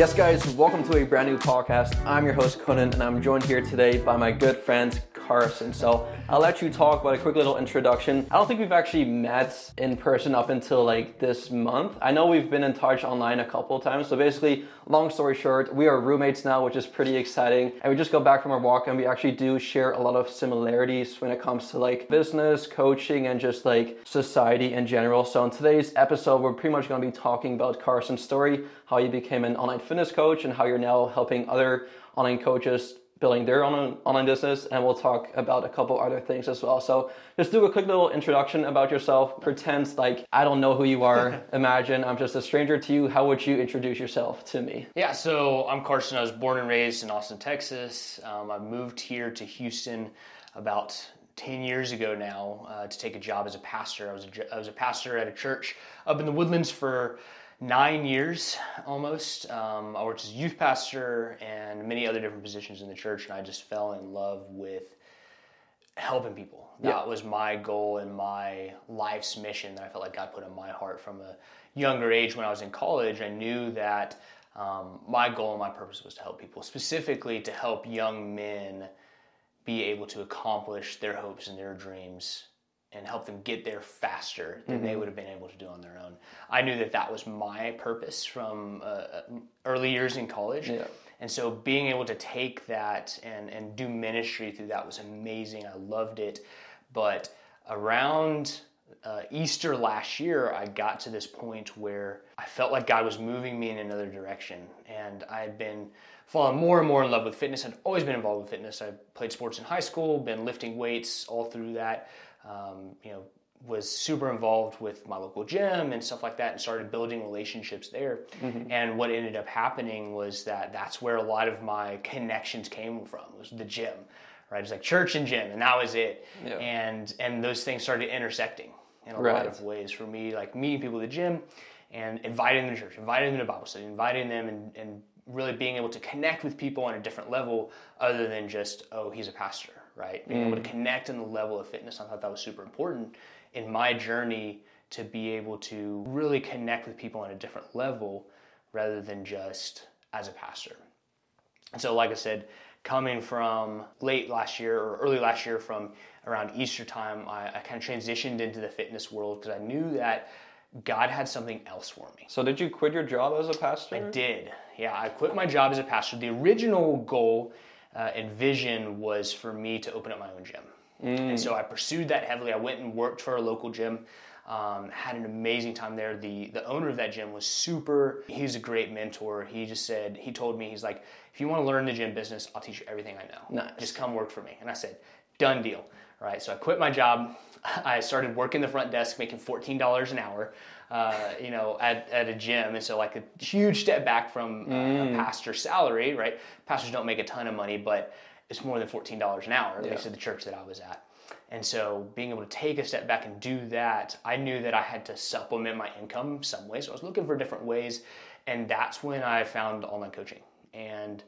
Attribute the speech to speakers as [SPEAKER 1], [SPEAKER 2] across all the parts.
[SPEAKER 1] Yes, guys, welcome to a brand new podcast. I'm your host, Cohnan, and I'm joined here today by my good friend, Carson. So I'll let you talk about a quick little introduction. I don't think we've actually met in person up until like this month. I know we've been in touch online a couple times. So basically, long story short, we are roommates now, which is pretty exciting. And we just got back from our walk and we actually do share a lot of similarities when it comes to like business, coaching, and just like society in general. So in today's episode, we're pretty much to be talking about Carson's story, how he became an online fitness coach, and how you're now helping other online coaches building their own online business. And we'll talk about a couple other things as well. So just do a quick little introduction about yourself. Pretend like i don't know who you are. Imagine i'm just a stranger to you. How would you introduce yourself to me?
[SPEAKER 2] Yeah so i'm carson. I was born and raised in austin texas. Um, i moved here to houston about 10 years ago now uh, to take a job as a pastor. I was a, I was a pastor at a church up in the woodlands for nine years almost. Um, I worked as a youth pastor and many other different positions in the church, and I just fell in love with helping people. That yeah. was my goal and my life's mission that I felt like God put in my heart from a younger age when I was in college. I knew that um, my goal and my purpose was to help people, specifically to help young men be able to accomplish their hopes and their dreams and help them get there faster than mm-hmm. they would have been able to do on their own. I knew that that was my purpose from uh, early years in college. Yeah. And so being able to take that and, and do ministry through that was amazing. I loved it. But around uh, Easter last year, I got to this point where I felt like God was moving me in another direction. And I had been falling more and more in love with fitness. I'd always been involved with fitness. I played sports in high school, been lifting weights all through that um, you know, was super involved with my local gym and stuff like that and started building relationships there. Mm-hmm. And what ended up happening was that that's where a lot of my connections came from was the gym, right? It was like church and gym and that was it. Yeah. And, and those things started intersecting in a right. lot of ways for me, like meeting people at the gym and inviting them to church, inviting them to Bible study, inviting them and, and really being able to connect with people on a different level other than just, oh, he's a pastor right? Being mm. able to mm. connect in the level of fitness, I thought that was super important in my journey to be able to really connect with people on a different level rather than just as a pastor. And so, like I said, coming from late last year or early last year from around Easter time, I, I kind of transitioned into the fitness world because I knew that God had something else for me.
[SPEAKER 1] So, did you quit your job as a pastor?
[SPEAKER 2] I did. Yeah, I quit my job as a pastor. The original goal uh, and vision was for me to open up my own gym. Mm. And so I pursued that heavily. I went and worked for a local gym. Um, had an amazing time there. The the owner of that gym was super. He's a great mentor. He just said he told me he's like, if you want to learn the gym business, I'll teach you everything I know. Nice. Just come work for me. And I said, done deal. Right. So I quit my job. I started working the front desk, making fourteen dollars an hour uh, you know, at, at a gym. And so, like, a huge step back from uh, mm. a pastor's salary, right? Pastors don't make a ton of money, but it's more than $14 an hour, at yeah. least at the church that I was at. And so, being able to take a step back and do that, I knew that I had to supplement my income some way. So, I was looking for different ways. And that's when I found online coaching. And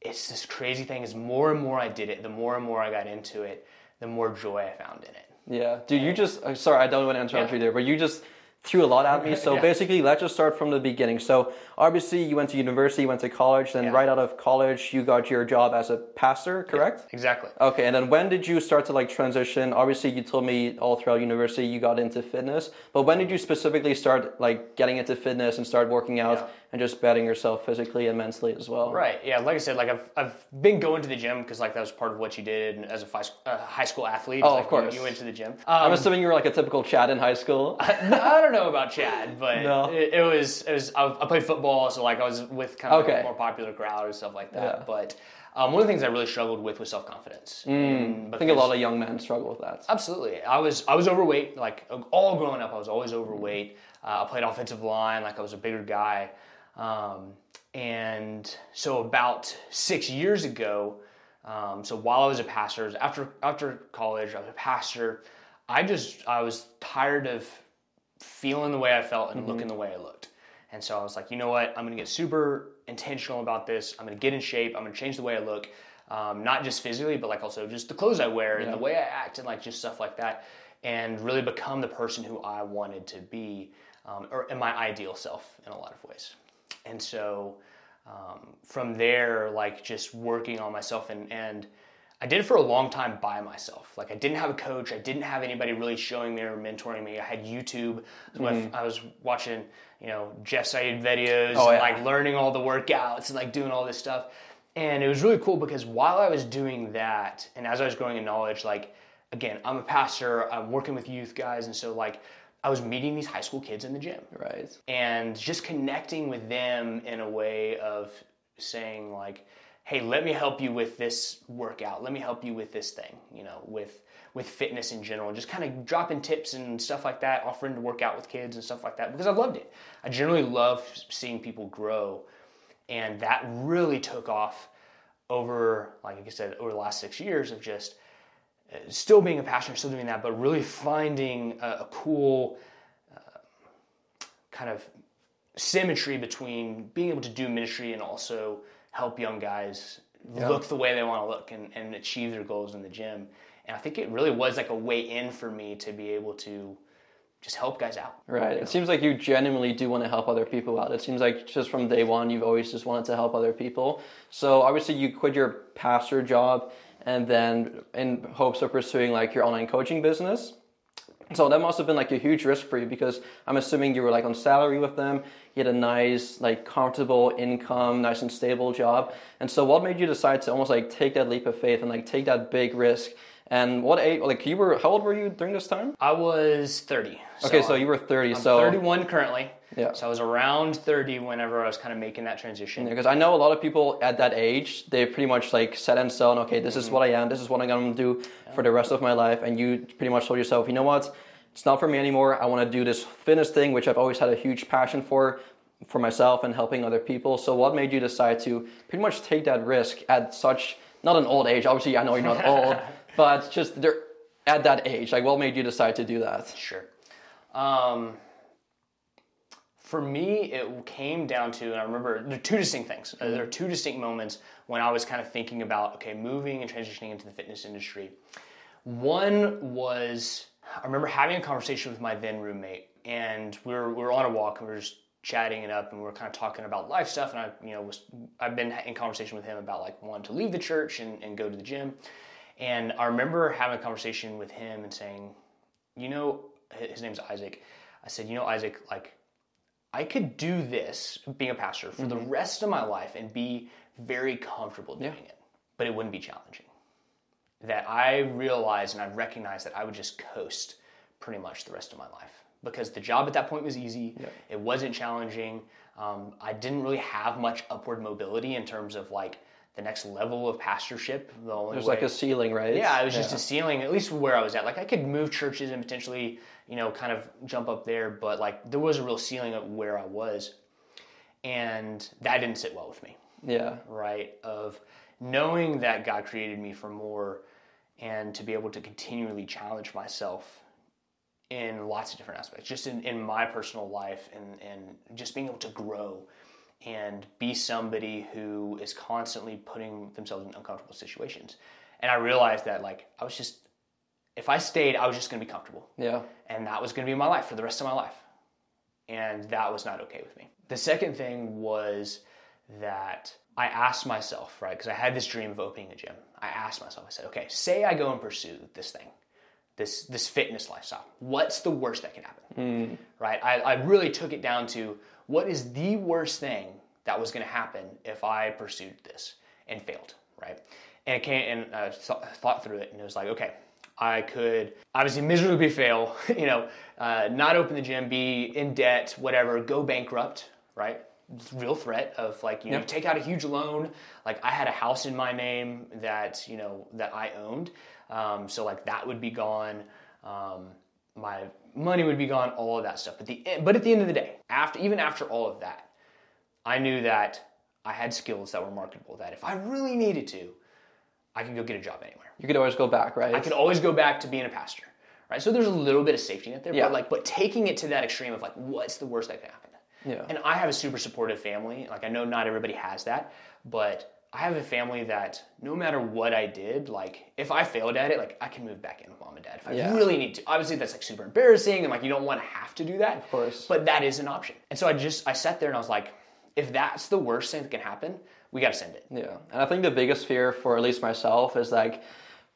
[SPEAKER 2] it's this crazy thing is more and more I did it, the more and more I got into it, the more joy I found in it.
[SPEAKER 1] Yeah, dude, you just uh, sorry, I don't want to interrupt yeah. you there, but you just threw a lot at me. So yeah. basically, let's just start from the beginning. So obviously, you went to university, you went to college, then yeah. right out of college, you got your job as a pastor, correct?
[SPEAKER 2] Yeah, exactly.
[SPEAKER 1] Okay, and then when did you start to like transition? Obviously, you told me all throughout university you got into fitness, but when did you specifically start like getting into fitness and start working out? and just betting yourself physically and mentally as well.
[SPEAKER 2] Right. Yeah. Like I said, like I've, I've been going to the gym because like that was part of what you did as a uh, high school athlete.
[SPEAKER 1] Oh,
[SPEAKER 2] like
[SPEAKER 1] of course.
[SPEAKER 2] You, you, went to the gym. Um,
[SPEAKER 1] I'm assuming you were like a typical Chad in high school.
[SPEAKER 2] I, I don't know about Chad, but no. it, it, was it was I, I, played football, so like I was with kind of okay. a more popular crowd and stuff like that. Yeah. But um, one of the things I really struggled with was self confidence.
[SPEAKER 1] Mm, I think a lot of young men struggle with that.
[SPEAKER 2] Absolutely, I was I was overweight. Like all growing up, I was always overweight. Uh, I played offensive line, like I was a bigger guy. Um, and so about six years ago, um, so while I was a pastor, after after college, I was a pastor. I just I was tired of feeling the way I felt and mm-hmm. looking the way I looked. And so I was like, you know what? I'm going to get super intentional about this. I'm going to get in shape. I'm going to change the way I look, um, not just physically, but like also just the clothes I wear yeah. and the way I act and like just stuff like that, and really become the person who I wanted to be, um, or in my ideal self in a lot of ways. And so um, from there, like just working on myself and and I did it for a long time by myself. Like I didn't have a coach. I didn't have anybody really showing me or mentoring me. I had YouTube. Mm-hmm. I was watching, you know, Jeff Seid videos oh, and yeah. like learning all the workouts and like doing all this stuff. And it was really cool because while I was doing that and as I was growing in knowledge, like again, I'm a pastor, I'm working with youth guys, and so like I was meeting these high school kids in the gym.
[SPEAKER 1] Right.
[SPEAKER 2] And just connecting with them in a way of saying like, hey, let me help you with this workout. Let me help you with this thing, you know, with with fitness in general, just kind of dropping tips and stuff like that, offering to work out with kids and stuff like that because I loved it. I generally love seeing people grow, and that really took off over, like I said, over the last six years of just uh, still being a passionate, still doing that, but really finding a, a cool uh, kind of symmetry between being able to do ministry and also help young guys yeah. look the way they want to look and, and achieve their goals in the gym. And I think it really was like a way in for me to be able to just help guys out.
[SPEAKER 1] Right. It know? seems like you genuinely do want to help other people out. It seems like just from day one, you've always just wanted to help other people. So obviously, you quit your pastor job and then in hopes of pursuing like your online coaching business. So that must have been like a huge risk for you because I'm assuming you were like on salary with them. You had a nice, like comfortable income, nice and stable job. And so what made you decide to almost like take that leap of faith and like take that big risk and what age? Like you were, how old were you during this time?
[SPEAKER 2] I was thirty.
[SPEAKER 1] Okay, so, you were thirty.
[SPEAKER 2] I'm
[SPEAKER 1] so
[SPEAKER 2] thirty-one currently. Yeah. So I was around thirty whenever I was kind of making that transition.
[SPEAKER 1] Because yeah, I know a lot of people at that age, they pretty much like set in stone. Okay, this mm-hmm. is what I am. This is what I'm gonna do yeah. for the rest of my life. And you pretty much told yourself, you know what? It's not for me anymore. I want to do this fitness thing, which I've always had a huge passion for, for myself and helping other people. So what made you decide to pretty much take that risk at such not an old age? Obviously, I know you're not old, but just there at that age? Like, what made you decide to do that?
[SPEAKER 2] Sure. Um, for me, it came down to, and I remember there are two distinct things. Mm-hmm. There are two distinct moments when I was kind of thinking about, okay, moving and transitioning into the fitness industry. One was, I remember having a conversation with my then roommate, and we were, we were on a walk, and we were just chatting it up, and we were kind of talking about life stuff. And I, you know, was I've been in conversation with him about like wanting to leave the church and, and go to the gym. And I remember having a conversation with him and saying, you know, his name's Isaac. I said, you know, Isaac, like, I could do this, being a pastor, for mm-hmm. the rest of my life and be very comfortable doing yeah. it, but it wouldn't be challenging. That I realized and I recognized that I would just coast pretty much the rest of my life because the job at that point was easy. Yeah. It wasn't challenging. Um, I didn't really have much upward mobility in terms of like the next level of pastorship. The
[SPEAKER 1] only There's way, like a ceiling, right?
[SPEAKER 2] Yeah, it was just a ceiling, at least where I was at. Like I could move churches and potentially, you know, kind of jump up there, but like there was a real ceiling of where I was. And that didn't sit well with me.
[SPEAKER 1] Yeah.
[SPEAKER 2] Right? Of knowing that God created me for more and to be able to continually challenge myself in lots of different aspects, just in, in my personal life and, and just being able to grow and be somebody who is constantly putting themselves in uncomfortable situations. And I realized that like I was just if I stayed, I was just going to be comfortable.
[SPEAKER 1] Yeah.
[SPEAKER 2] And that was going to be my life for the rest of my life. And that was not okay with me. The second thing was that I asked myself, right, because I had this dream of opening a gym. I asked myself, I said, okay, say I go and pursue this thing, this this fitness lifestyle. What's the worst that can happen? Mm. Right? I, I really took it down to what is the worst thing that was going to happen if I pursued this and failed, right? And it came and I thought through it and it was like, okay, I could obviously miserably fail, you know, uh, not open the gym, be in debt, whatever, go bankrupt, right? Real threat of like, you know, take out a huge loan. Like I had a house in my name that, you know, that I owned. Um, so like that would be gone. Um, my money would be gone, all of that stuff. But the but at the end of the day, after even after all of that, I knew that I had skills that were marketable. That if I really needed to, I could go get a job anywhere.
[SPEAKER 1] You could always go back, right?
[SPEAKER 2] I could always go back to being a pastor, right? So there's a little bit of safety net there, yeah. but like, but taking it to that extreme of like, what's the worst that could happen?
[SPEAKER 1] Yeah.
[SPEAKER 2] And I have a super supportive family. Like I know not everybody has that, but I have a family that no matter what I did, like if I failed at it, like I can move back in with mom and dad if I yeah. really need to. Obviously, that's like super embarrassing, and like you don't want to have to do that.
[SPEAKER 1] Of course.
[SPEAKER 2] But that is an option. And so I just I sat there and I was like, if that's the worst thing that can happen, we got to send it.
[SPEAKER 1] Yeah, and I think the biggest fear for at least myself is like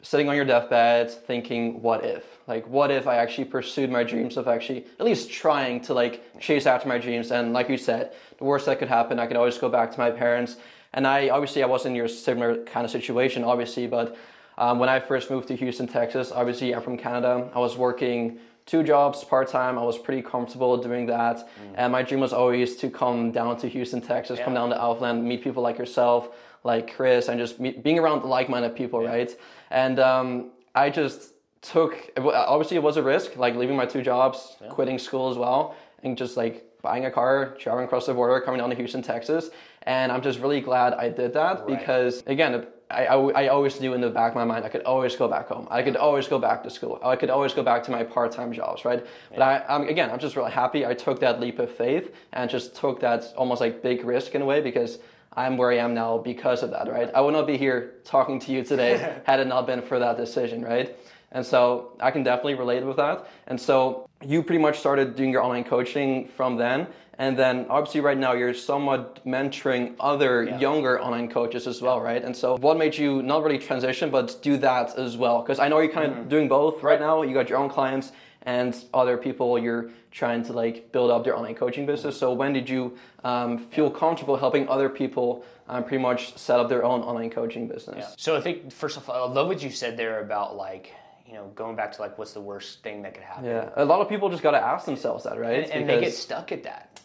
[SPEAKER 1] sitting on your deathbed thinking, what if? Like, what if I actually pursued my dreams of actually at least trying to like chase after my dreams? And like you said, the worst that could happen, I could always go back to my parents. And I obviously I was in your similar kind of situation, obviously, but um, when I first moved to Houston, Texas, obviously I'm from Canada. I was working two jobs part time. I was pretty comfortable doing that. Mm. And my dream was always to come down to Houston, Texas, yeah. come down to Alphaland, meet people like yourself, like Chris, and just meet, being around like minded people, yeah. right? And um, I just took, obviously, it was a risk, like leaving my two jobs, yeah. quitting school as well, and just like buying a car, traveling across the border, coming down to Houston, Texas. And I'm just really glad I did that right. because, again, I, I, I, always knew in the back of my mind I could always go back home. I could always go back to school. I could always go back to my part-time jobs, right? Yeah. But I, I'm, again, I'm just really happy I took that leap of faith and just took that almost like big risk in a way because I'm where I am now because of that, right? I would not be here talking to you today had it not been for that decision, right? And so I can definitely relate with that. And so you pretty much started doing your online coaching from then. And then obviously right now you're somewhat mentoring other yeah. younger online coaches as well, right? And so what made you not really transition, but do that as well? Because I know you're kind of mm-hmm. doing both right now. You got your own clients and other people you're trying to like build up their online coaching business. So when did you um, feel comfortable helping other people um, pretty much set up their own online coaching business? Yeah.
[SPEAKER 2] So I think first of all, I love what you said there about like you know, going back to like what's the worst thing that could happen.
[SPEAKER 1] Yeah, a lot of people just got to ask themselves that, right?
[SPEAKER 2] And, and because... they get stuck at that.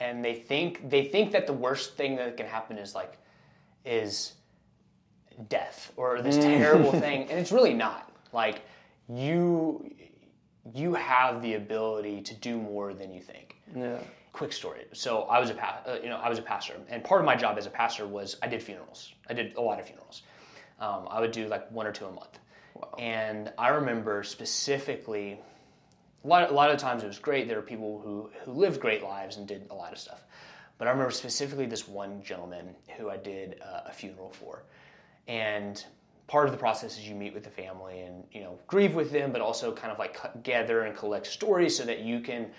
[SPEAKER 2] And they think they think that the worst thing that can happen is like is death or this mm. terrible thing. And it's really not. Like you you have the ability to do more than you think.
[SPEAKER 1] Yeah.
[SPEAKER 2] Quick story. So i was a uh, you know i was a pastor. And part of my job as a pastor was i did funerals. I did a lot of funerals. Um, i would do like one or two a month wow. and i remember specifically a lot, a lot of times it was great. There were people who, who lived great lives and did a lot of stuff. But I remember specifically this one gentleman who I did uh, a funeral for. And part of the process is you meet with the family and you know grieve with them, but also kind of like gather and collect stories so that you can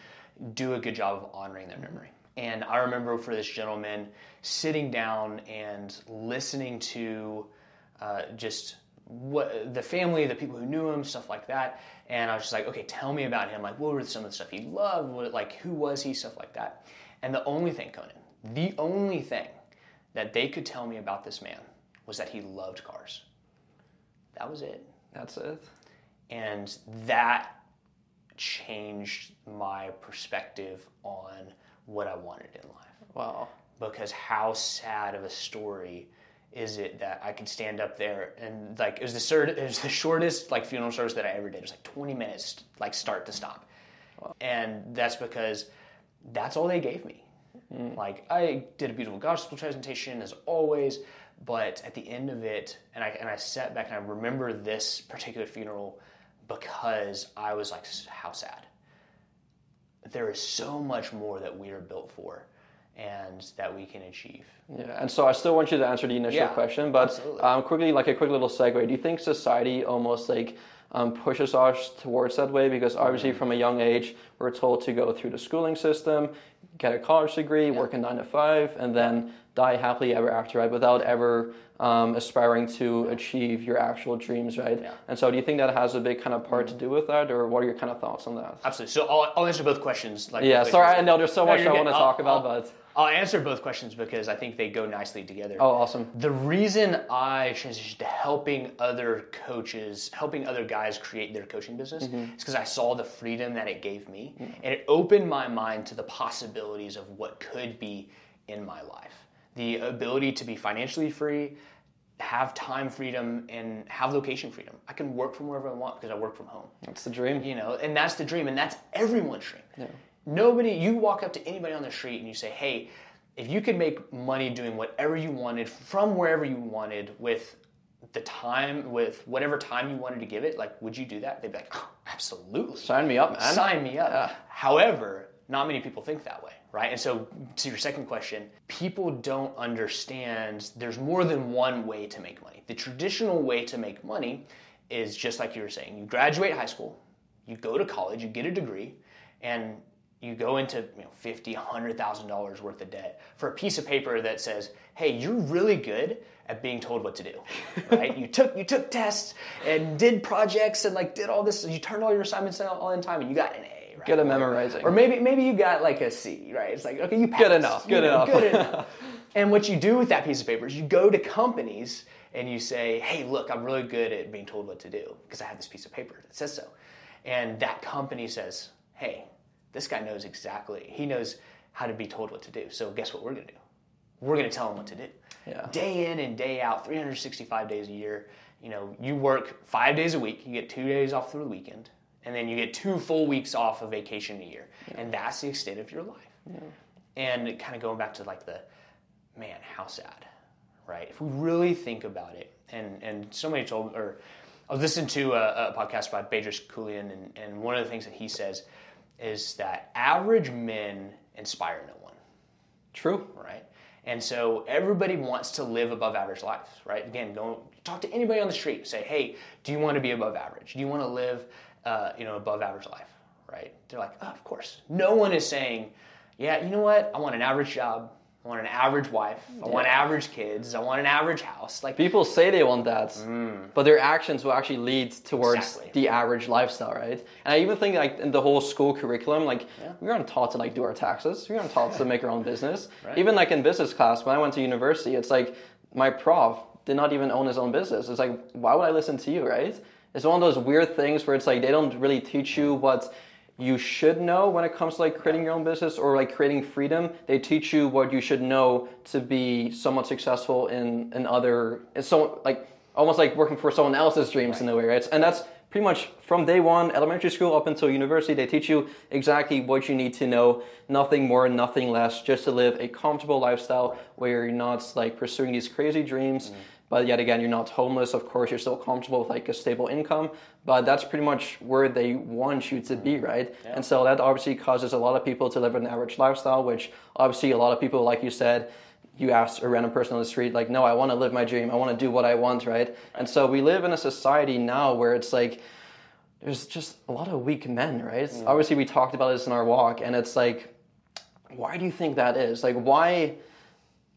[SPEAKER 2] do a good job of honoring their memory. And I remember for this gentleman sitting down and listening to uh, just what the family, the people who knew him, stuff like that. And I was just like, okay, tell me about him. Like, what were some of the stuff he loved? What, like, who was he? Stuff like that. And the only thing, Cohnan, the only thing that they could tell me about this man was that he loved cars. That was it.
[SPEAKER 1] That's it.
[SPEAKER 2] And that changed my perspective on what I wanted in life.
[SPEAKER 1] Wow.
[SPEAKER 2] Because how sad of a story is it that I could stand up there and like it was the third, it was the shortest like funeral service that I ever did. It was like 20 minutes, like start to stop, wow. and that's because that's all they gave me. Mm. Like I did a beautiful gospel presentation as always, but at the end of it, and I and I sat back and I remember this particular funeral because I was like, how sad. There is so much more that we are built for and that we can achieve.
[SPEAKER 1] Yeah, and so I still want you to answer the initial yeah, question, but um, quickly, like a quick little segue. Do you think society almost like um, pushes us towards that way? Because obviously, mm-hmm. from a young age, we're told to go through the schooling system, get a college degree, yeah. work a nine to five, and then die happily ever after, right? Without ever um, aspiring to achieve your actual dreams, right? Yeah. And so, do you think that has a big kind of part mm-hmm. to do with that, or what are your kind of thoughts on that?
[SPEAKER 2] Absolutely. So, I'll, I'll answer both questions.
[SPEAKER 1] Like, yeah. Sorry, I know there's so no, much I want to talk about, I'll, but
[SPEAKER 2] I'll answer both questions because I think they go nicely together.
[SPEAKER 1] Oh, awesome.
[SPEAKER 2] The reason I transitioned to helping other coaches, helping other guys create their coaching business mm-hmm. is because I saw the freedom that it gave me. Mm-hmm. And it opened my mind to the possibilities of what could be in my life. The ability to be financially free, have time freedom and have location freedom. I can work from wherever I want because I work from home.
[SPEAKER 1] That's the dream.
[SPEAKER 2] You know, and that's the dream and that's everyone's dream.
[SPEAKER 1] Yeah.
[SPEAKER 2] Nobody, you walk up to anybody on the street and you say, hey, if you could make money doing whatever you wanted from wherever you wanted with the time, with whatever time you wanted to give it, like, would you do that? They'd be like, oh, absolutely.
[SPEAKER 1] Sign me up, man.
[SPEAKER 2] Sign me up. Yeah. However, not many people think that way, right? And so, to your second question, people don't understand there's more than one way to make money. The traditional way to make money is just like you were saying you graduate high school, you go to college, you get a degree, and you go into you know, fifty, hundred thousand dollars worth of debt for a piece of paper that says, "Hey, you're really good at being told what to do." Right? you took you took tests and did projects and like did all this. You turned all your assignments in all in time and you got an A. Right?
[SPEAKER 1] Good at memorizing.
[SPEAKER 2] Or maybe maybe you got like a C. Right? It's like okay, you passed.
[SPEAKER 1] Good enough,
[SPEAKER 2] you
[SPEAKER 1] good
[SPEAKER 2] know,
[SPEAKER 1] enough.
[SPEAKER 2] Good enough. and what you do with that piece of paper is you go to companies and you say, "Hey, look, I'm really good at being told what to do because I have this piece of paper that says so." And that company says, "Hey." This guy knows exactly he knows how to be told what to do. So guess what we're going to do? We're going to tell him what to do.
[SPEAKER 1] Yeah.
[SPEAKER 2] day in and day out 365 days a year you know you work five days a week you get two days off through the weekend and then you get two full weeks off of vacation a year. And that's the extent of your life. Yeah. and kind of going back to like the man how sad right? If we really think about it and and somebody told or I was listening to a, a podcast by Bedros Keuilian, and, and one of the things that he says is that average men inspire no one,
[SPEAKER 1] True.
[SPEAKER 2] right? And so everybody wants to live above average lives, right? Again, go talk to anybody on the street. Say, hey, do you want to be above average? Do you want to live, uh, you know, above average life, right? They're like, oh, of course. No one is saying, yeah, you know what? I want an average job. I want an average wife. I want average kids. I want an average house. Like,
[SPEAKER 1] People say they want that, but their actions will actually lead towards
[SPEAKER 2] Mm. Exactly.
[SPEAKER 1] the average lifestyle, right? And I even think like in the whole school curriculum, like we aren't taught to like do our taxes. We aren't taught to make our own business. Even like in business class, when I went to university, it's like my prof did not even own his own business. It's like why would I listen to you, right? It's one of those weird things where it's like they don't really teach you what you should know when it comes to like creating your own business or like creating freedom. They teach you what you should know to be somewhat successful in in other. It's so like almost like working for someone else's dreams in a way, right? And that's pretty much from day one, elementary school up until university. They teach you exactly what you need to know, nothing more, nothing less, just to live a comfortable lifestyle where you're not like pursuing these crazy dreams. Mm-hmm. But yet again, you're not homeless. Of course, you're still comfortable with like a stable income. But that's pretty much where they want you to be, right? And so that obviously causes a lot of people to live an average lifestyle, which obviously a lot of people, like you said, you ask a random person on the street, like, no, I want to live my dream. I want to do what I want, right? And so we live in a society now where it's like, there's just a lot of weak men, right? Mm. Obviously, we talked about this in our walk, and it's like, why do you think that is? Like, why?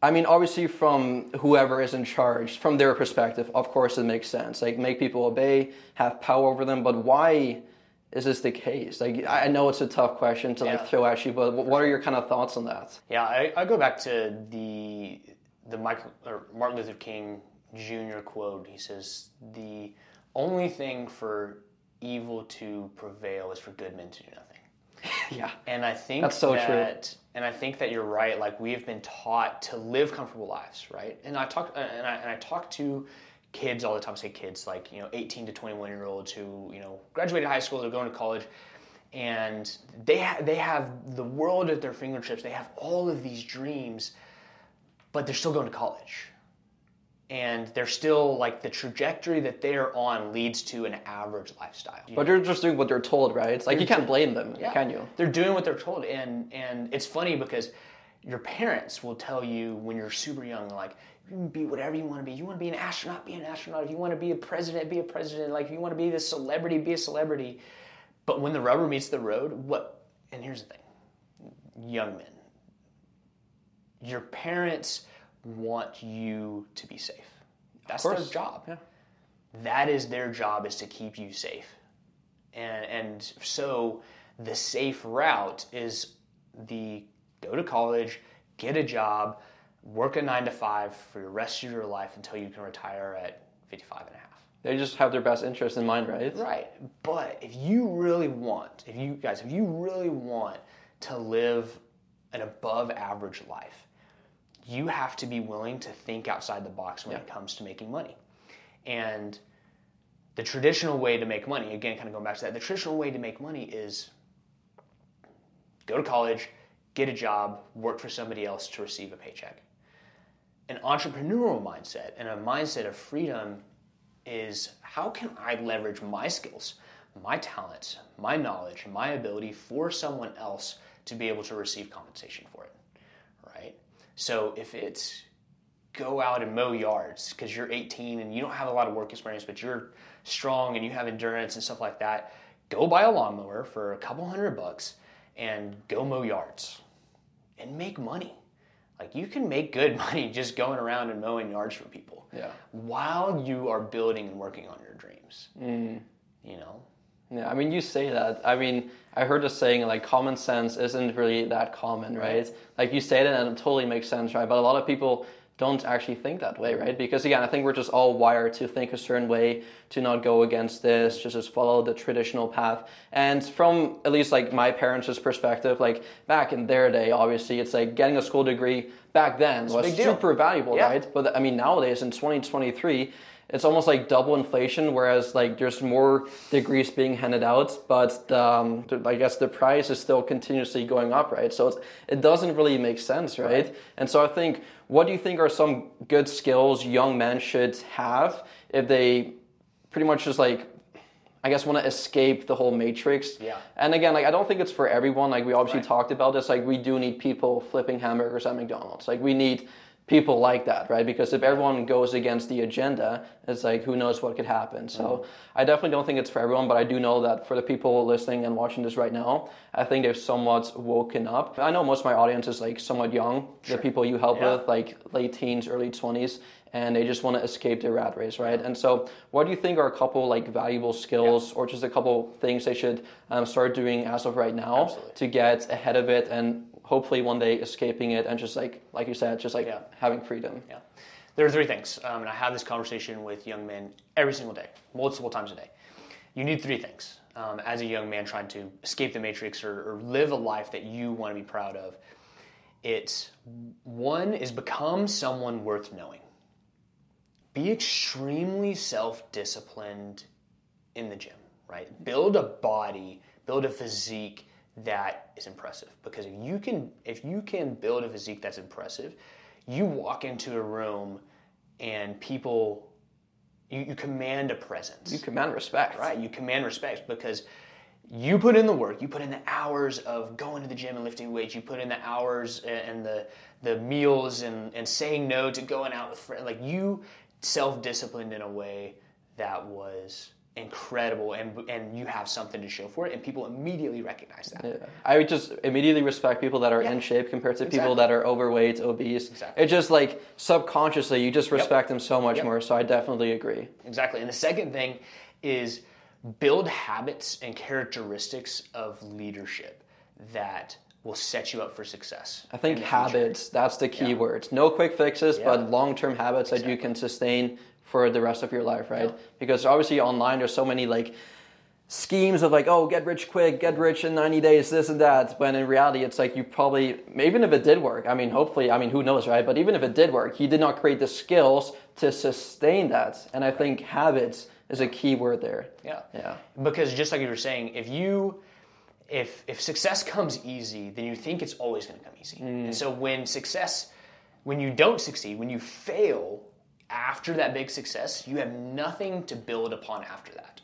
[SPEAKER 1] I mean, obviously, from whoever is in charge, from their perspective, of course, it makes sense. Like, make people obey, have power over them, but why is this the case? Like, I I know it's a tough question to like throw at you, but what are your kind of thoughts on that?
[SPEAKER 2] Yeah, I, I go back to the the Michael Martin Luther King Jr. quote. He says, "The only thing for evil to prevail is for good men to do nothing."
[SPEAKER 1] Yeah.
[SPEAKER 2] And I think
[SPEAKER 1] That's so true.
[SPEAKER 2] that, And I think that you're right. Like we have been taught to live comfortable lives, right? And I talk uh, and I and I talk to kids all the time. I say kids, like you know, 18 to 21 year olds who you know graduated high school, they're going to college, and they ha- they have the world at their fingertips. They have all of these dreams, but they're still going to college. And they're still like the trajectory that they're on leads to an average lifestyle.
[SPEAKER 1] But you're just doing what they're told, right? It's like you can't blame them, can you?
[SPEAKER 2] They're doing what they're told, and and it's funny because your parents will tell you when you're super young, like you can be whatever you want to be. You want to be an astronaut, be an astronaut. If you want to be a president, be a president. Like if you want to be this celebrity, be a celebrity. But when the rubber meets the road, what? And here's the thing, young men, your parents want you to be safe. That's their job
[SPEAKER 1] Yeah.
[SPEAKER 2] that is their job is to keep you safe and and so the safe route is the go to college get a job work a nine to five for the rest of your life until you can retire at 55 and a half
[SPEAKER 1] They just have their best interest in mind, right?
[SPEAKER 2] Right. But if you really want, if you guys, if you really want to live an above average life, you have to be willing to think outside the box when it comes to making money. And the traditional way to make money, again, kind of going back to that, the traditional way to make money is go to college, get a job, work for somebody else to receive a paycheck. An entrepreneurial mindset and a mindset of freedom is how can I leverage my skills, my talents, my knowledge, my ability for someone else to be able to receive compensation for it, right? So if it's go out and mow yards because you're 18 and you don't have a lot of work experience, but you're strong and you have endurance and stuff like that, go buy a lawnmower for a couple hundred bucks and go mow yards and make money. Like you can make good money just going around and mowing yards for people.
[SPEAKER 1] Yeah.
[SPEAKER 2] While you are building and working on your dreams.
[SPEAKER 1] Mm.
[SPEAKER 2] You know?
[SPEAKER 1] Yeah, I mean, you say that. I mean, I heard a saying like common sense isn't really that common, right? Like you say that and it totally makes sense, right? But a lot of people don't actually think that way, right? Because again, I think we're just all wired to think a certain way, to not go against this, just just follow the traditional path. And from at least like my parents' perspective, like back in their day, obviously it's like getting a school degree back then was super valuable,
[SPEAKER 2] Yeah.
[SPEAKER 1] right? But I mean nowadays in 2023, it's almost like double inflation, whereas like there's more degrees being handed out, but the, um, the- I guess the price is still continuously going up, right? So it's, it doesn't really make sense, right? And so I think, what do you think are some good skills young men should have if they pretty much just like I guess want to escape the whole matrix.
[SPEAKER 2] Yeah.
[SPEAKER 1] And again, like I don't think it's for everyone. Like we obviously talked about this. Like we do need people flipping hamburgers at McDonald's. Like we need people like that, right? Because if everyone goes against the agenda, it's like who knows what could happen. So
[SPEAKER 2] Mm-hmm.
[SPEAKER 1] I definitely don't think it's for everyone, but I do know that for the people listening and watching this right now, I think they've somewhat woken up. I know most of my audience is like somewhat young. The people you help
[SPEAKER 2] Yeah.
[SPEAKER 1] with, like late teens, early twenties, and they just want to escape the rat race, right? And so, what do you think are a couple like valuable skills, or just a couple things they should um, start doing as of right now
[SPEAKER 2] Absolutely.
[SPEAKER 1] to get ahead of it, and hopefully one day escaping it, and just like like you said, just like
[SPEAKER 2] Yeah.
[SPEAKER 1] having freedom.
[SPEAKER 2] Yeah. There are three things, um, and I have this conversation with young men every single day, multiple times a day. You need three things um, as a young man trying to escape the matrix or, or live a life that you want to be proud of. It's one is become someone worth knowing. Be extremely self disciplined in the gym, right? Build a body, build a physique that is impressive. Because if you can if you can build a physique that's impressive, you walk into a room and people you, you command a presence.
[SPEAKER 1] You command respect,
[SPEAKER 2] right? You command respect because you put in the work, you put in the hours of going to the gym and lifting weights, you put in the hours and the the meals and, and saying no to going out with friends. Like you self-disciplined in a way that was incredible and and you have something to show for it and people immediately recognize that.
[SPEAKER 1] Yeah. I would just immediately respect people that are
[SPEAKER 2] Yeah.
[SPEAKER 1] in shape compared to
[SPEAKER 2] Exactly.
[SPEAKER 1] people that are overweight, obese.
[SPEAKER 2] Exactly.
[SPEAKER 1] It's just like subconsciously you just respect them so much
[SPEAKER 2] Yep.
[SPEAKER 1] more. So I definitely agree.
[SPEAKER 2] Exactly. And the second thing is build habits and characteristics of leadership that will set you up for success.
[SPEAKER 1] I think
[SPEAKER 2] in the future.
[SPEAKER 1] habits, that's the key word. No quick fixes,
[SPEAKER 2] Yeah.
[SPEAKER 1] but long term habits that you can sustain for the rest of your life, right? Because obviously online there's so many like schemes of like, oh, get rich quick, get rich in 90 days, this and that. When in reality, it's like you probably, even if it did work, I mean, hopefully, I mean, who knows, right? But even if it did work, you did not create the skills to sustain that. And I think habits is a key word there.
[SPEAKER 2] Yeah.
[SPEAKER 1] Yeah.
[SPEAKER 2] Because just like you were saying, if you if if success comes easy, then you think it's always going to come easy. Mm. And so when success when you don't succeed, when you fail after that big success, you have nothing to build upon after that.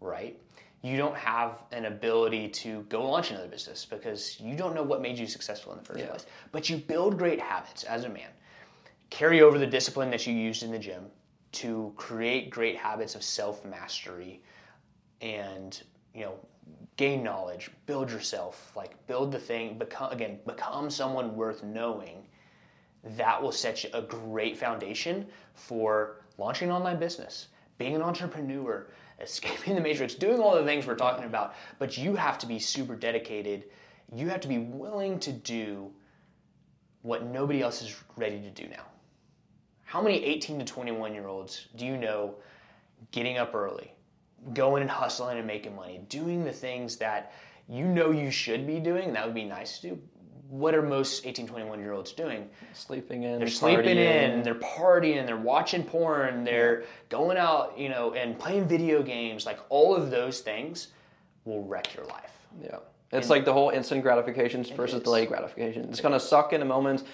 [SPEAKER 2] Right? You don't have an ability to go launch another business because you don't know what made you successful in the first
[SPEAKER 1] Yeah.
[SPEAKER 2] place. But you build great habits as a man. Carry over the discipline that you used in the gym to create great habits of self-mastery and you know gain knowledge build yourself like build the thing become again become someone worth knowing that will set you a great foundation for launching an online business being an entrepreneur escaping the matrix doing all the things we're talking about but you have to be super dedicated you have to be willing to do what nobody else is ready to do now how many 18 to 21 year olds do you know getting up early, going and hustling and making money, doing the things that you know you should be doing, that would be nice to do? What are most 18, 21 year olds doing?
[SPEAKER 1] Sleeping in,
[SPEAKER 2] They're sleeping
[SPEAKER 1] partying.
[SPEAKER 2] in, they're partying, they're watching porn, they're going out, you know, and playing video games. Like all of those things will wreck your life.
[SPEAKER 1] Yeah. It's like the whole instant gratifications versus delayed gratification. It's gonna suck in a moment,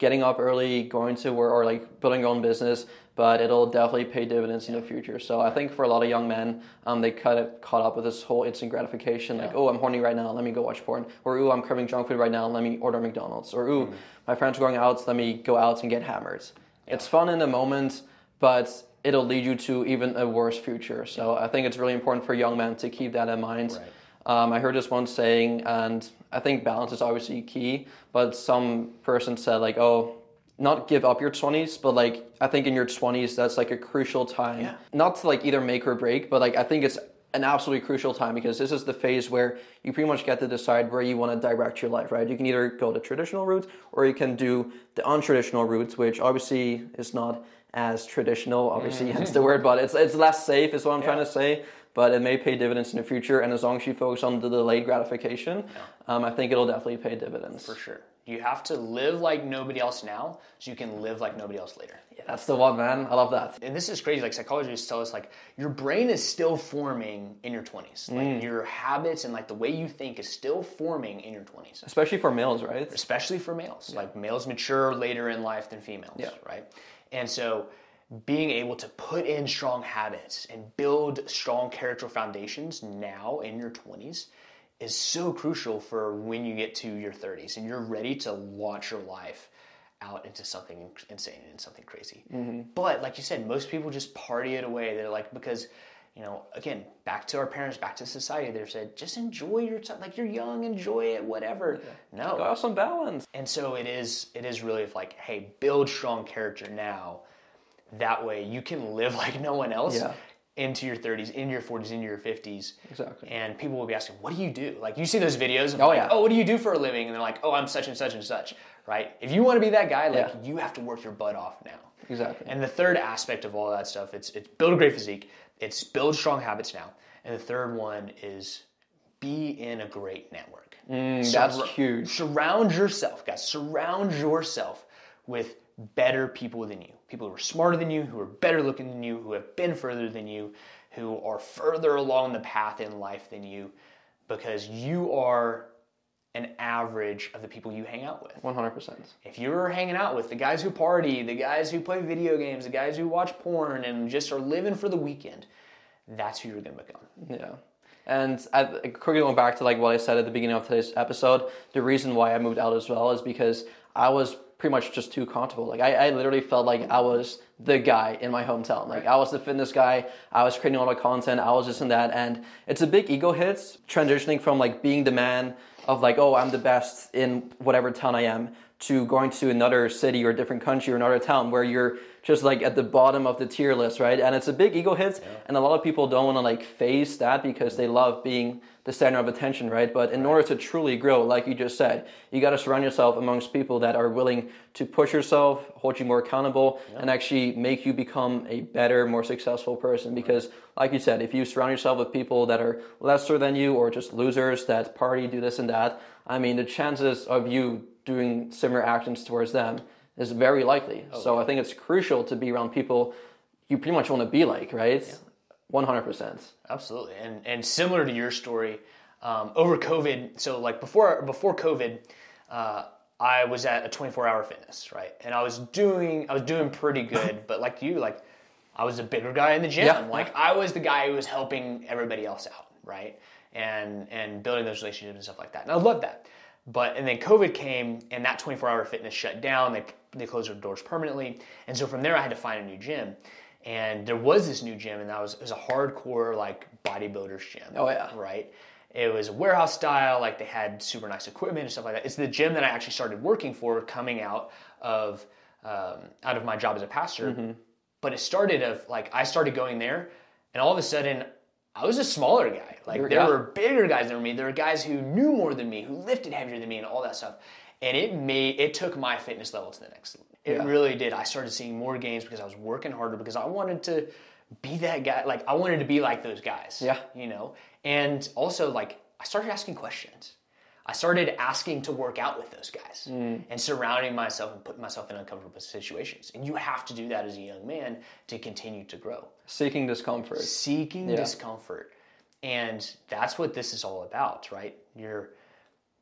[SPEAKER 1] getting up early, going to work, or like building your own business, but it'll definitely pay dividends in the future. So I think for a lot of young men, um, they kind of caught up with this whole instant gratification, like, oh, I'm horny right now, let me go watch porn, or ooh, I'm craving junk food right now, let me order McDonald's, or ooh, my friends are going out, let me go out and get hammered. It's fun in the moment, but it'll lead you to even a worse future. So I think it's really important for young men to keep that in mind. Um, I heard this one saying, and I think balance is obviously key. But some person said like, oh, not give up your 20s, but like I think in your 20s that's like a crucial time.
[SPEAKER 2] Yeah.
[SPEAKER 1] Not to like either make or break, but like I think it's an absolutely crucial time because this is the phase where you pretty much get to decide where you want to direct your life, right? You can either go the traditional route or you can do the untraditional route, which obviously is not as traditional, obviously hence the word, but it's it's less safe is what I'm trying to say. But it may pay dividends in the future, and as long as you focus on the delayed gratification, um, I think it'll definitely pay dividends.
[SPEAKER 2] For sure. You have to live like nobody else now so you can live like nobody else later.
[SPEAKER 1] Yeah, that's the one, man. I love that.
[SPEAKER 2] And this is crazy. Like psychologists tell us, like your brain is still forming in your twenties. Like your habits and like the way you think is still forming in your twenties.
[SPEAKER 1] Especially for males, right?
[SPEAKER 2] Especially for males. Like males mature later in life than females.
[SPEAKER 1] Yeah.
[SPEAKER 2] Right. And so being able to put in strong habits and build strong character foundations now in your twenties is so crucial for when you get to your 30s and you're ready to launch your life out into something insane and something crazy. Mm-hmm. But like you said, most people just party it away. They're like because you know, again, back to our parents, back to society. They said, just enjoy your time. Like you're young, enjoy it, whatever. No,
[SPEAKER 1] Go have some balance.
[SPEAKER 2] and so it is. It is really like, hey, build strong character now. That way, you can live like no one else
[SPEAKER 1] Yeah.
[SPEAKER 2] into your 30s, in your 40s, into your 50s.
[SPEAKER 1] Exactly.
[SPEAKER 2] And people will be asking, "What do you do?" Like you see those videos of
[SPEAKER 1] Oh,
[SPEAKER 2] like,
[SPEAKER 1] yeah.
[SPEAKER 2] "Oh, what do you do for a living?" And they're like, "Oh, I'm such and such and such." Right? If you want to be that guy, like
[SPEAKER 1] Yeah.
[SPEAKER 2] you have to work your butt off now.
[SPEAKER 1] Exactly.
[SPEAKER 2] And the third aspect of all that stuff, it's it's build a great physique, it's build strong habits now. And the third one is be in a great network.
[SPEAKER 1] Mm, that's huge.
[SPEAKER 2] Surround yourself, guys. Surround yourself with better people than you. People who are smarter than you, who are better looking than you, who have been further than you, who are further along the path in life than you, because you are an average of the people you hang out with.
[SPEAKER 1] 100%.
[SPEAKER 2] If you're hanging out with the guys who party, the guys who play video games, the guys who watch porn and just are living for the weekend, that's who you're going to become.
[SPEAKER 1] Yeah. And I, quickly going back to like what I said at the beginning of today's episode, the reason why I moved out as well is because I was pretty much just too comfortable. Like I, I literally felt like I was the guy in my hometown. Like I was the fitness guy. I was creating all the content. I was this and that. And it's a big ego hit transitioning from like being the man of like, oh, I'm the best in whatever town I am to going to another city or a different country or another town where you're just like at the bottom of the tier list, right? And it's a big ego hit, and a lot of people don't want to like face that because they love being the center of attention, right? But in order to truly grow, like you just said, you got to surround yourself amongst people that are willing to push yourself, hold you more accountable, and actually make you become a better, more successful person. Because, like you said, if you surround yourself with people that are lesser than you or just losers that party, do this and that, I mean, the chances of you doing similar actions towards them is very likely. so I think it's crucial to be around people you pretty much want to be like, right? One hundred percent.
[SPEAKER 2] Absolutely, and and similar to your story, um, over COVID. So like before before COVID, uh, I was at a 24 hour fitness, right? And I was doing I was doing pretty good, but like you, like I was a bigger guy in the gym.
[SPEAKER 1] Yeah.
[SPEAKER 2] Like I was the guy who was helping everybody else out, right? And and building those relationships and stuff like that. And I love that. But and then COVID came and that 24 hour fitness shut down. They they closed their doors permanently. And so from there I had to find a new gym. And there was this new gym and that was it was a hardcore like bodybuilders gym.
[SPEAKER 1] Oh, yeah.
[SPEAKER 2] Right. It was a warehouse style, like they had super nice equipment and stuff like that. It's the gym that I actually started working for coming out of um, out of my job as a pastor.
[SPEAKER 1] Mm-hmm.
[SPEAKER 2] But it started of like I started going there, and all of a sudden I was a smaller guy. Like there
[SPEAKER 1] yeah.
[SPEAKER 2] were bigger guys than me. There were guys who knew more than me, who lifted heavier than me, and all that stuff. And it made it took my fitness level to the next. level. It
[SPEAKER 1] Yeah.
[SPEAKER 2] really did. I started seeing more gains because I was working harder because I wanted to be that guy. Like I wanted to be like those guys.
[SPEAKER 1] Yeah.
[SPEAKER 2] You know, and also like I started asking questions. I started asking to work out with those guys
[SPEAKER 1] Mm.
[SPEAKER 2] and surrounding myself and putting myself in uncomfortable situations. And you have to do that as a young man to continue to grow
[SPEAKER 1] Seeking discomfort.
[SPEAKER 2] seeking
[SPEAKER 1] Yeah.
[SPEAKER 2] discomfort and that's what this is all about right you're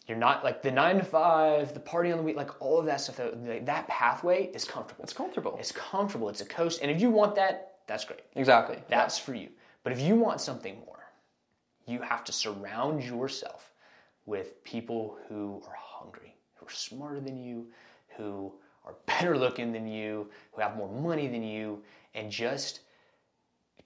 [SPEAKER 2] you're not like the nine to five the party on the week like all of that stuff that, like, that pathway is comfortable.
[SPEAKER 1] It's comfortable.
[SPEAKER 2] it's comfortable. It's a coast. And if you want that that's great.
[SPEAKER 1] Exactly.
[SPEAKER 2] that's for you. But if you want something more you have to surround yourself with people who are hungry who are smarter than you who are better looking than you who have more money than you and just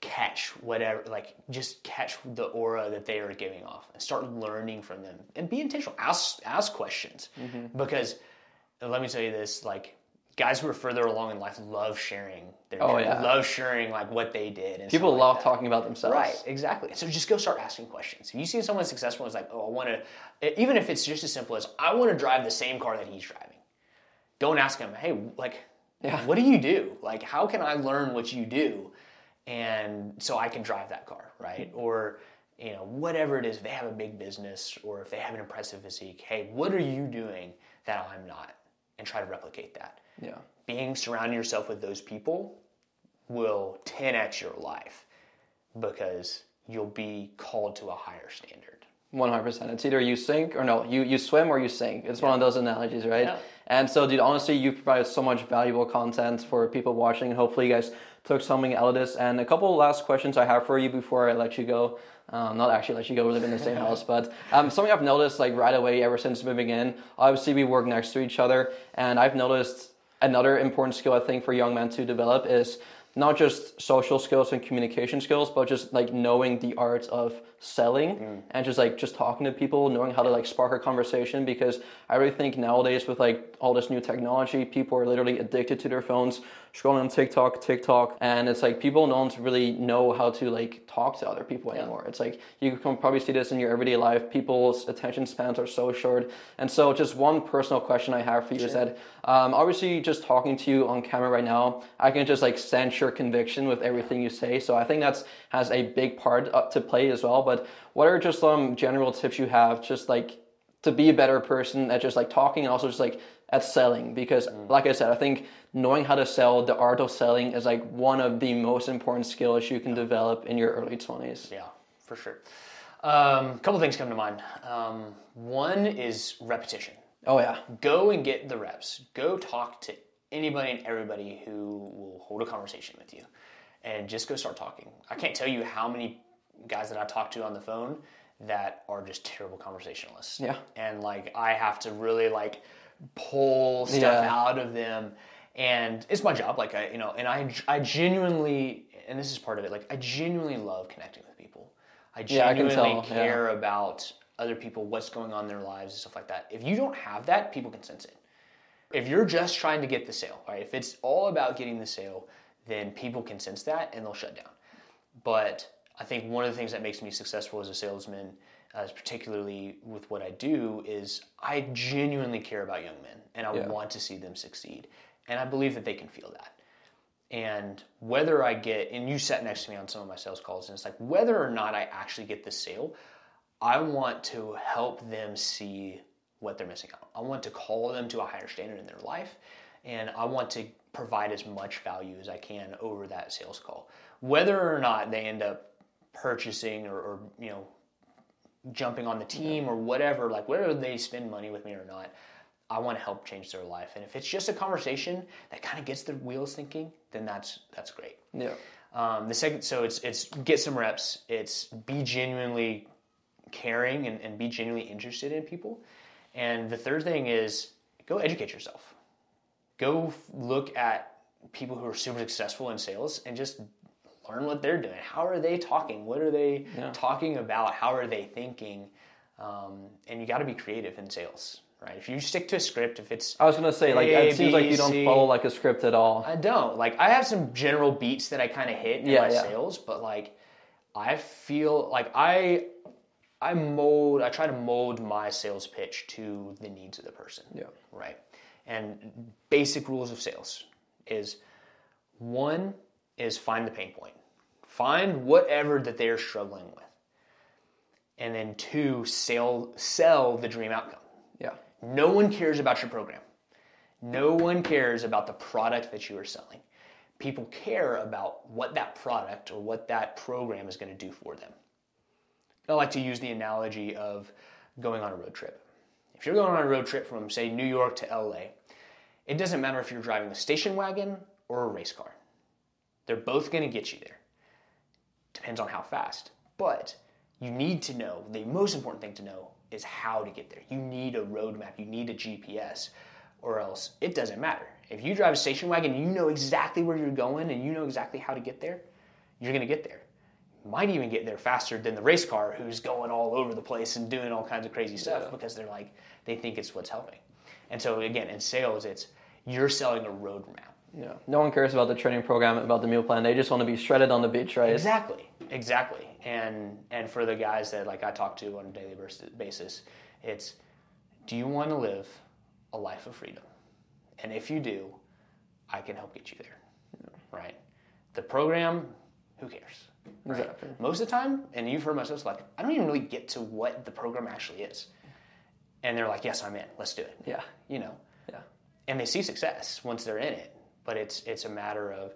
[SPEAKER 2] catch whatever, like just catch the aura that they are giving off and start learning from them and be intentional. Ask ask questions mm-hmm. because let me tell you this, like guys who are further along in life love sharing their
[SPEAKER 1] Oh, yeah.
[SPEAKER 2] love sharing like what they did. And
[SPEAKER 1] People
[SPEAKER 2] stuff like
[SPEAKER 1] love talking about themselves.
[SPEAKER 2] Right, exactly. So just go start asking questions. If you see someone successful, it's like, oh, I want to, even if it's just as simple as I want to drive the same car that he's driving. Don't ask him, hey, like,
[SPEAKER 1] Yeah.
[SPEAKER 2] what do you do? Like, how can I learn what you do, and so I can drive that car, right? Or you know, whatever it is, if they have a big business or if they have an impressive physique, hey, what are you doing that I'm not? And try to replicate that
[SPEAKER 1] Yeah.
[SPEAKER 2] being surrounding yourself with those people will 10x your life because you'll be called to a higher standard.
[SPEAKER 1] One hundred percent. It's either you sink or no, you you swim or you sink. It's one of those analogies, right?
[SPEAKER 2] Yeah.
[SPEAKER 1] And so, dude, honestly, you provided so much valuable content for people watching. Hopefully, you guys took something out of this. And a couple last questions I have for you before I let you go. Um, not actually let you go. We live in the same house, but um, something I've noticed like right away ever since moving in. Obviously, we work next to each other, and I've noticed another important skill I think for young men to develop is not just social skills and communication skills, but just like knowing the art of selling and just like just talking to people, knowing how to like spark a conversation. Because I really think nowadays with like all this new technology, people are literally addicted to their phones, scrolling on TikTok, TikTok, and it's like people don't really know how to like talk to other people anymore. It's like you can probably see this in your everyday life. People's attention spans are so short, and so just one personal question I have for you is that um, obviously just talking to you on camera right now, I can just like sense your conviction with everything you say. So I think that's has a big part up to play as well. But what are just some general tips you have, just like to be a better person at just like talking and also just like at selling? Because like I said, I think knowing how to sell, the art of selling, is like one of the most important skills you can develop in your early twenties.
[SPEAKER 2] Yeah, for sure. Um, a couple things come to mind. Um, one is repetition.
[SPEAKER 1] Oh yeah,
[SPEAKER 2] Go and get the reps. Go talk to anybody and everybody who will hold a conversation with you, and just go start talking. I can't tell you how many guys that I talk to on the phone that are just terrible conversationalists.
[SPEAKER 1] Yeah.
[SPEAKER 2] and like I have to really like pull stuff
[SPEAKER 1] Yeah.
[SPEAKER 2] out of them, and it's my job. Like I, you know, and I, I genuinely, and this is part of it. Like I genuinely love connecting with people. I
[SPEAKER 1] Yeah, I can
[SPEAKER 2] genuinely
[SPEAKER 1] tell, yeah.
[SPEAKER 2] care about other people, what's going on in their lives, and stuff like that. If you don't have that, people can sense it. If you're just trying to get the sale, right? If it's all about getting the sale, then people can sense that and they'll shut down. But I think one of the things that makes me successful as a salesman, uh, particularly with what I do, is I genuinely care about young men and I
[SPEAKER 1] Yeah.
[SPEAKER 2] want to see them succeed. And I believe that they can feel that. And whether I get, and you sat next to me on some of my sales calls, and it's like whether or not I actually get the sale, I want to help them see what they're missing out. I want to call them to a higher standard in their life, and I want to provide as much value as I can over that sales call. Whether or not they end up purchasing or, or you know jumping on the team or whatever, like whether they spend money with me or not, I want to help change their life. And if it's just a conversation that kind of gets their wheels thinking, then that's that's great.
[SPEAKER 1] yeah,
[SPEAKER 2] Um, the second, so it's it's get some reps. It's be genuinely caring and, and be genuinely interested in people. And the third thing is go educate yourself. Go look at people who are super successful in sales and just learn what they're doing. How are they talking? What are they talking about? How are they thinking? Um, and you got to be creative in sales, right? If you stick to a script, if it's
[SPEAKER 1] I was gonna say like
[SPEAKER 2] A,
[SPEAKER 1] it seems like you don't
[SPEAKER 2] C.
[SPEAKER 1] follow like a script at all.
[SPEAKER 2] I don't. Like I have some general beats that I kind of hit in
[SPEAKER 1] Yeah,
[SPEAKER 2] my
[SPEAKER 1] yeah.
[SPEAKER 2] sales, but like I feel like I I mold I try to mold my sales pitch to the needs of the person.
[SPEAKER 1] Yeah.
[SPEAKER 2] Right. And basic rules of sales is one is find the pain point. Find whatever that they're struggling with. And then two, sell sell the dream outcome. No one cares about your program. No one cares about the product that you are selling. People care about what that product or what that program is going to do for them. I like to use the analogy of going on a road trip. If you're going on a road trip from, say, New York to LA, it doesn't matter if you're driving a station wagon or a race car. They're both going to get you there. Depends on how fast. But you need to know, the most important thing to know is how to get there. You need a roadmap, you need a GPS, or else it doesn't matter. If you drive a station wagon, you know exactly where you're going and you know exactly how to get there, you're going to get there. Might even get there faster than the race car who's going all over the place and doing all kinds of crazy stuff
[SPEAKER 1] Yeah.
[SPEAKER 2] because they're like, they think it's what's helping. And so, again, in sales, it's you're selling a roadmap.
[SPEAKER 1] Yeah. No one cares about the training program, about the meal plan. They just want to be shredded on the beach, right?
[SPEAKER 2] Exactly, exactly. And and for the guys that like I talk to on a daily basis, it's do you want to live a life of freedom? And if you do, I can help get you there. Right? The program, who cares? Right?
[SPEAKER 1] Exactly.
[SPEAKER 2] Most of the time, and you've heard myself like, I don't even really get to what the program actually is. And they're like, yes, I'm in. Let's do it.
[SPEAKER 1] Yeah.
[SPEAKER 2] You know,
[SPEAKER 1] Yeah.
[SPEAKER 2] and they see success once they're in it. But it's it's a matter of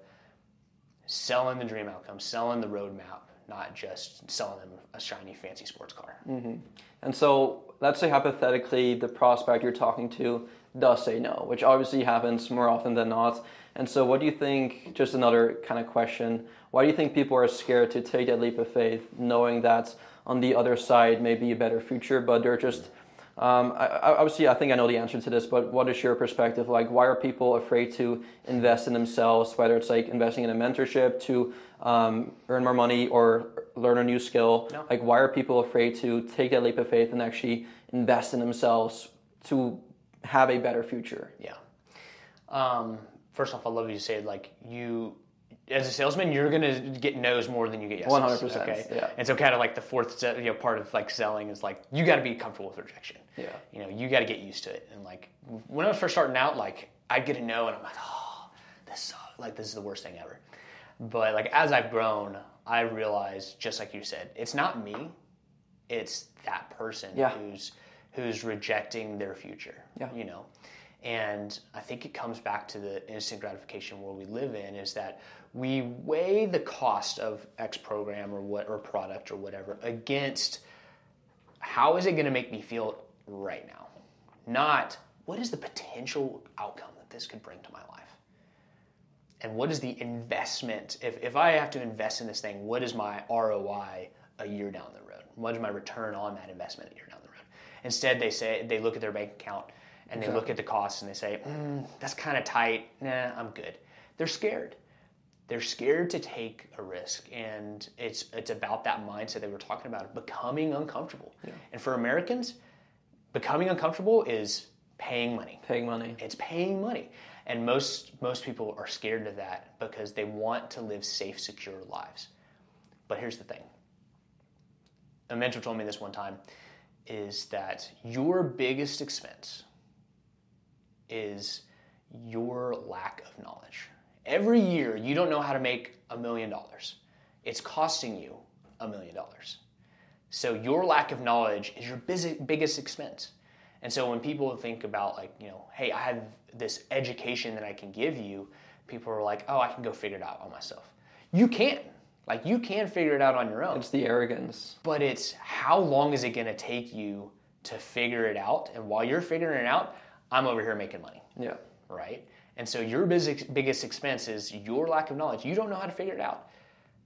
[SPEAKER 2] selling the dream outcome, selling the roadmap, not just selling them a shiny, fancy sports car. Mm-hmm.
[SPEAKER 1] And so, let's say hypothetically, the prospect you're talking to does say no, which obviously happens more often than not. And so, what do you think? Just another kind of question: Why do you think people are scared to take that leap of faith, knowing that on the other side may be a better future, but they're just um, I, obviously, I think I know the answer to this, but what is your perspective? Like, why are people afraid to invest in themselves, whether it's like investing in a mentorship to um, earn more money or learn a new skill?
[SPEAKER 2] No.
[SPEAKER 1] Like, why are people afraid to take that leap of faith and actually invest in themselves to have a better future?
[SPEAKER 2] Yeah. Um, first off, I love you said like you. As a salesman, you're gonna get no's more than you get yeses.
[SPEAKER 1] 100%,
[SPEAKER 2] Okay.
[SPEAKER 1] yeah.
[SPEAKER 2] And so, kind of like the fourth, you know, part of like selling is like you got to be comfortable with rejection.
[SPEAKER 1] Yeah.
[SPEAKER 2] You know, you got to get used to it. And like when I was first starting out, like I'd get a no, and I'm like, oh, this sucks. like this is the worst thing ever. But like as I've grown, I realized, just like you said, it's not me, it's that person
[SPEAKER 1] Yeah.
[SPEAKER 2] who's who's rejecting their future.
[SPEAKER 1] Yeah.
[SPEAKER 2] You know, and I think it comes back to the instant gratification world we live in is that we weigh the cost of X program or what or product or whatever against how is it going to make me feel right now? Not what is the potential outcome that this could bring to my life? And what is the investment? If, if I have to invest in this thing, what is my ROI a year down the road? What is my return on that investment a year down the road? Instead, they say they look at their bank account and they look at the costs and they say, mm, "That's kind of tight. Nah, I'm good." They're scared. They're scared to take a risk, and it's it's about that mindset that we were talking about, becoming uncomfortable. And for Americans, becoming uncomfortable is paying money.
[SPEAKER 1] Paying money.
[SPEAKER 2] It's paying money. And most most people are scared of that because they want to live safe, secure lives. But here's the thing. A mentor told me this one time is that your biggest expense is your lack of knowledge. Every year you don't know how to make a million dollars. It's costing you a million dollars. So your lack of knowledge is your busy, biggest expense. And so when people think about like, you know, hey, I have this education that I can give you, people are like, oh, I can go figure it out on myself. You can. Like you can figure it out on your own.
[SPEAKER 1] It's the arrogance.
[SPEAKER 2] But it's how long is it going to take you to figure it out? And while you're figuring it out, I'm over here making money,
[SPEAKER 1] Yeah.
[SPEAKER 2] right? And so your biggest expense is your lack of knowledge. You don't know how to figure it out.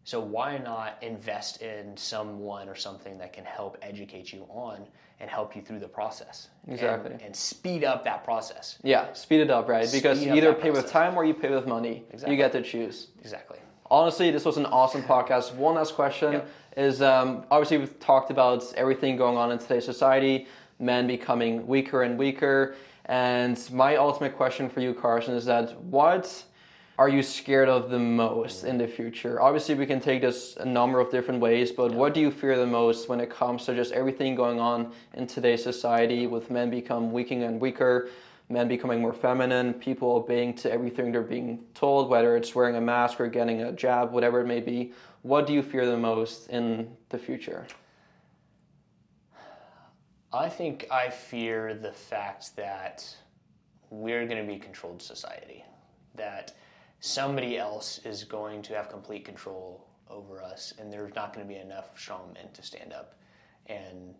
[SPEAKER 2] So why not invest in someone or something that can help educate you on and help you through the process? And-
[SPEAKER 1] Exactly.
[SPEAKER 2] And, speed up that process.
[SPEAKER 1] Yeah, speed it up, right? Because you either pay with time or you pay with money.
[SPEAKER 2] Exactly.
[SPEAKER 1] You get to choose.
[SPEAKER 2] Exactly.
[SPEAKER 1] Honestly, this was an awesome podcast. One last question
[SPEAKER 2] Yep.
[SPEAKER 1] is um, obviously we've talked about everything going on in today's society, men becoming weaker and weaker. And my ultimate question for you, Carson, is that what are you scared of the most in the future? Obviously, we can take this a number of different ways, but what do you fear the most when it comes to just everything going on in today's society with men become weaker and weaker? men becoming more feminine, people obeying to everything they're being told, whether it's wearing a mask or getting a jab, whatever it may be. What do you fear the most in the future?
[SPEAKER 2] I think I fear the fact that we're going to be controlled society, that somebody else is going to have complete control over us, and there's not going to be enough strong men to stand up and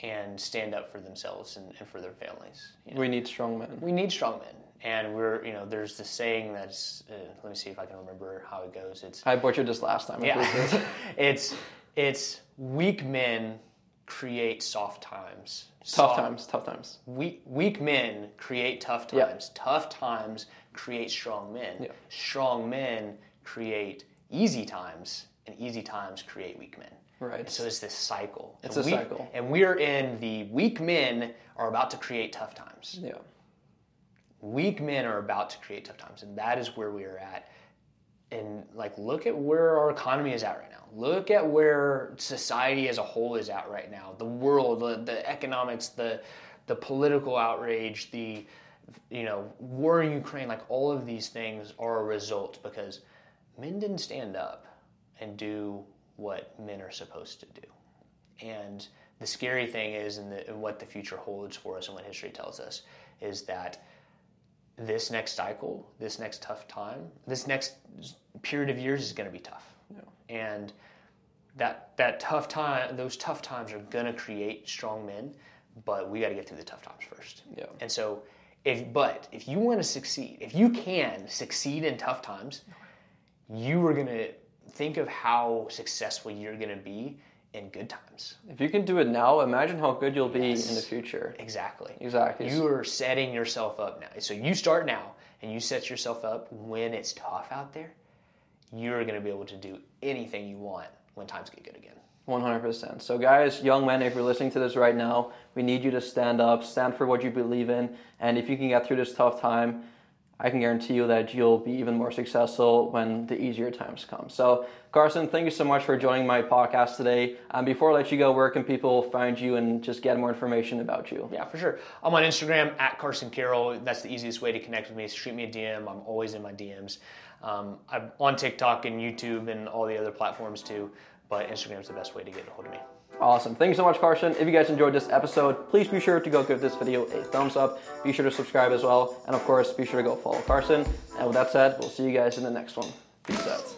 [SPEAKER 2] and stand up for themselves and, and for their families. you know?
[SPEAKER 1] We need strong men.
[SPEAKER 2] we need strong men, and we're you know there's this saying that's uh, let me see if I can remember how it goes. It's
[SPEAKER 1] I butchered this last time.
[SPEAKER 2] Yeah. it's it's weak men create soft times.
[SPEAKER 1] tough
[SPEAKER 2] Soft-
[SPEAKER 1] times, tough times.
[SPEAKER 2] Weak weak men create tough
[SPEAKER 1] Yeah.
[SPEAKER 2] times. Tough times create strong men.
[SPEAKER 1] Yeah.
[SPEAKER 2] Strong men create easy times, and easy times create weak men.
[SPEAKER 1] Right.
[SPEAKER 2] So it's this cycle.
[SPEAKER 1] It's
[SPEAKER 2] And
[SPEAKER 1] a
[SPEAKER 2] we-
[SPEAKER 1] cycle.
[SPEAKER 2] And we're in the weak men are about to create tough times.
[SPEAKER 1] Yeah.
[SPEAKER 2] Weak men are about to create tough times, and that is where we are at. And like, look at where our economy is at right now. Look at where society as a whole is at right now. The world, the, the economics, the the political outrage, the you know war in Ukraine. Like all of these things are a result because men didn't stand up and do what men are supposed to do. And the scary thing is, and, what the future holds for us, and what history tells us, is that this next cycle, this next tough time, this next period of years is going to be tough. And that that tough time, those tough times are going to create strong men, but we got to get through the tough times first.
[SPEAKER 1] Yeah.
[SPEAKER 2] And so, if but if you want to succeed, if you can succeed in tough times, you are going to think of how successful you're going to be in good times.
[SPEAKER 1] If you can do it now, imagine how good you'll be
[SPEAKER 2] Yes.
[SPEAKER 1] in the future.
[SPEAKER 2] Exactly.
[SPEAKER 1] Exactly.
[SPEAKER 2] You are setting yourself up now. So you start now and you set yourself up when it's tough out there, you're going to be able to do anything you want when times get good again.
[SPEAKER 1] 100%. So, guys, young men, if you're listening to this right now, we need you to stand up, stand for what you believe in. And if you can get through this tough time, I can guarantee you that you'll be even more successful when the easier times come. So, Carson, thank you so much for joining my podcast today. Um, before I let you go, where can people find you and just get more information about you?
[SPEAKER 2] Yeah, for sure. I'm on Instagram at Carson Carroll. That's the easiest way to connect with me. Shoot me a DM. I'm always in my DMs. Um, I'm on TikTok and YouTube and all the other platforms too, but Instagram's the best way to get a hold of me.
[SPEAKER 1] Awesome. Thank you so much, Carson. If you guys enjoyed this episode, please be sure to go give this video a thumbs up. Be sure to subscribe as well. And of course, be sure to go follow Carson. And with that said, we'll see you guys in the next one. Peace out.